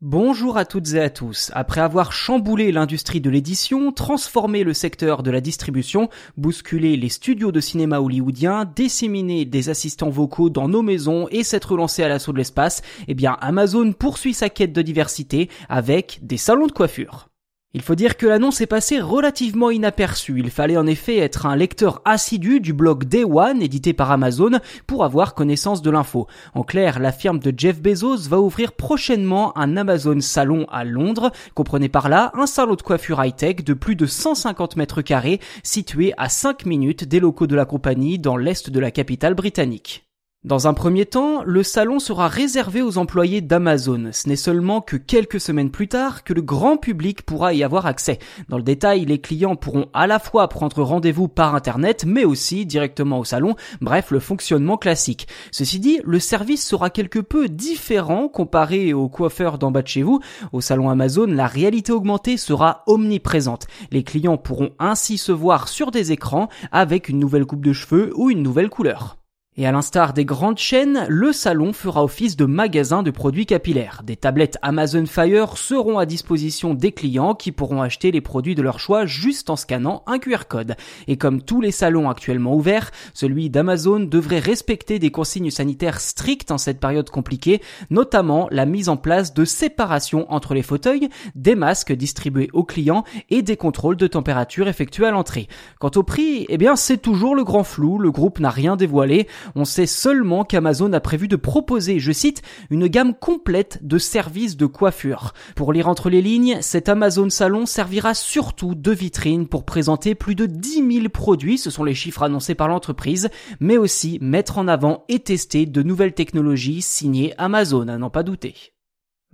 Bonjour à toutes et à tous. Après avoir chamboulé l'industrie de l'édition, transformé le secteur de la distribution, bousculé les studios de cinéma hollywoodiens, disséminé des assistants vocaux dans nos maisons et s'être lancé à l'assaut de l'espace, eh bien Amazon poursuit sa quête de diversité avec des salons de coiffure. Il faut dire que l'annonce est passée relativement inaperçue. Il fallait en effet être un lecteur assidu du blog Day One édité par Amazon pour avoir connaissance de l'info. En clair, la firme de Jeff Bezos va ouvrir prochainement un Amazon Salon à Londres. Comprenez par là un salon de coiffure high-tech de plus de 150 mètres carrés situé à 5 minutes des locaux de la compagnie dans l'est de la capitale britannique. Dans un premier temps, le salon sera réservé aux employés d'Amazon. Ce n'est seulement que quelques semaines plus tard que le grand public pourra y avoir accès. Dans le détail, les clients pourront à la fois prendre rendez-vous par internet, mais aussi directement au salon, bref, le fonctionnement classique. Ceci dit, le service sera quelque peu différent comparé aux coiffeurs d'en bas de chez vous. Au salon Amazon, la réalité augmentée sera omniprésente. Les clients pourront ainsi se voir sur des écrans avec une nouvelle coupe de cheveux ou une nouvelle couleur. Et à l'instar des grandes chaînes, le salon fera office de magasin de produits capillaires. Des tablettes Amazon Fire seront à disposition des clients qui pourront acheter les produits de leur choix juste en scannant un QR code. Et comme tous les salons actuellement ouverts, celui d'Amazon devrait respecter des consignes sanitaires strictes en cette période compliquée, notamment la mise en place de séparation entre les fauteuils, des masques distribués aux clients et des contrôles de température effectués à l'entrée. Quant au prix, eh bien c'est toujours le grand flou, le groupe n'a rien dévoilé. On sait seulement qu'Amazon a prévu de proposer, je cite, une gamme complète de services de coiffure. Pour lire entre les lignes, cet Amazon Salon servira surtout de vitrine pour présenter plus de 10 000 produits, ce sont les chiffres annoncés par l'entreprise, mais aussi mettre en avant et tester de nouvelles technologies signées Amazon, à n'en pas douter.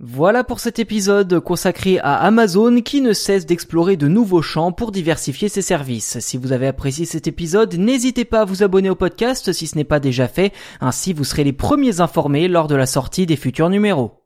Voilà pour cet épisode consacré à Amazon qui ne cesse d'explorer de nouveaux champs pour diversifier ses services. Si vous avez apprécié cet épisode, n'hésitez pas à vous abonner au podcast si ce n'est pas déjà fait, ainsi vous serez les premiers informés lors de la sortie des futurs numéros.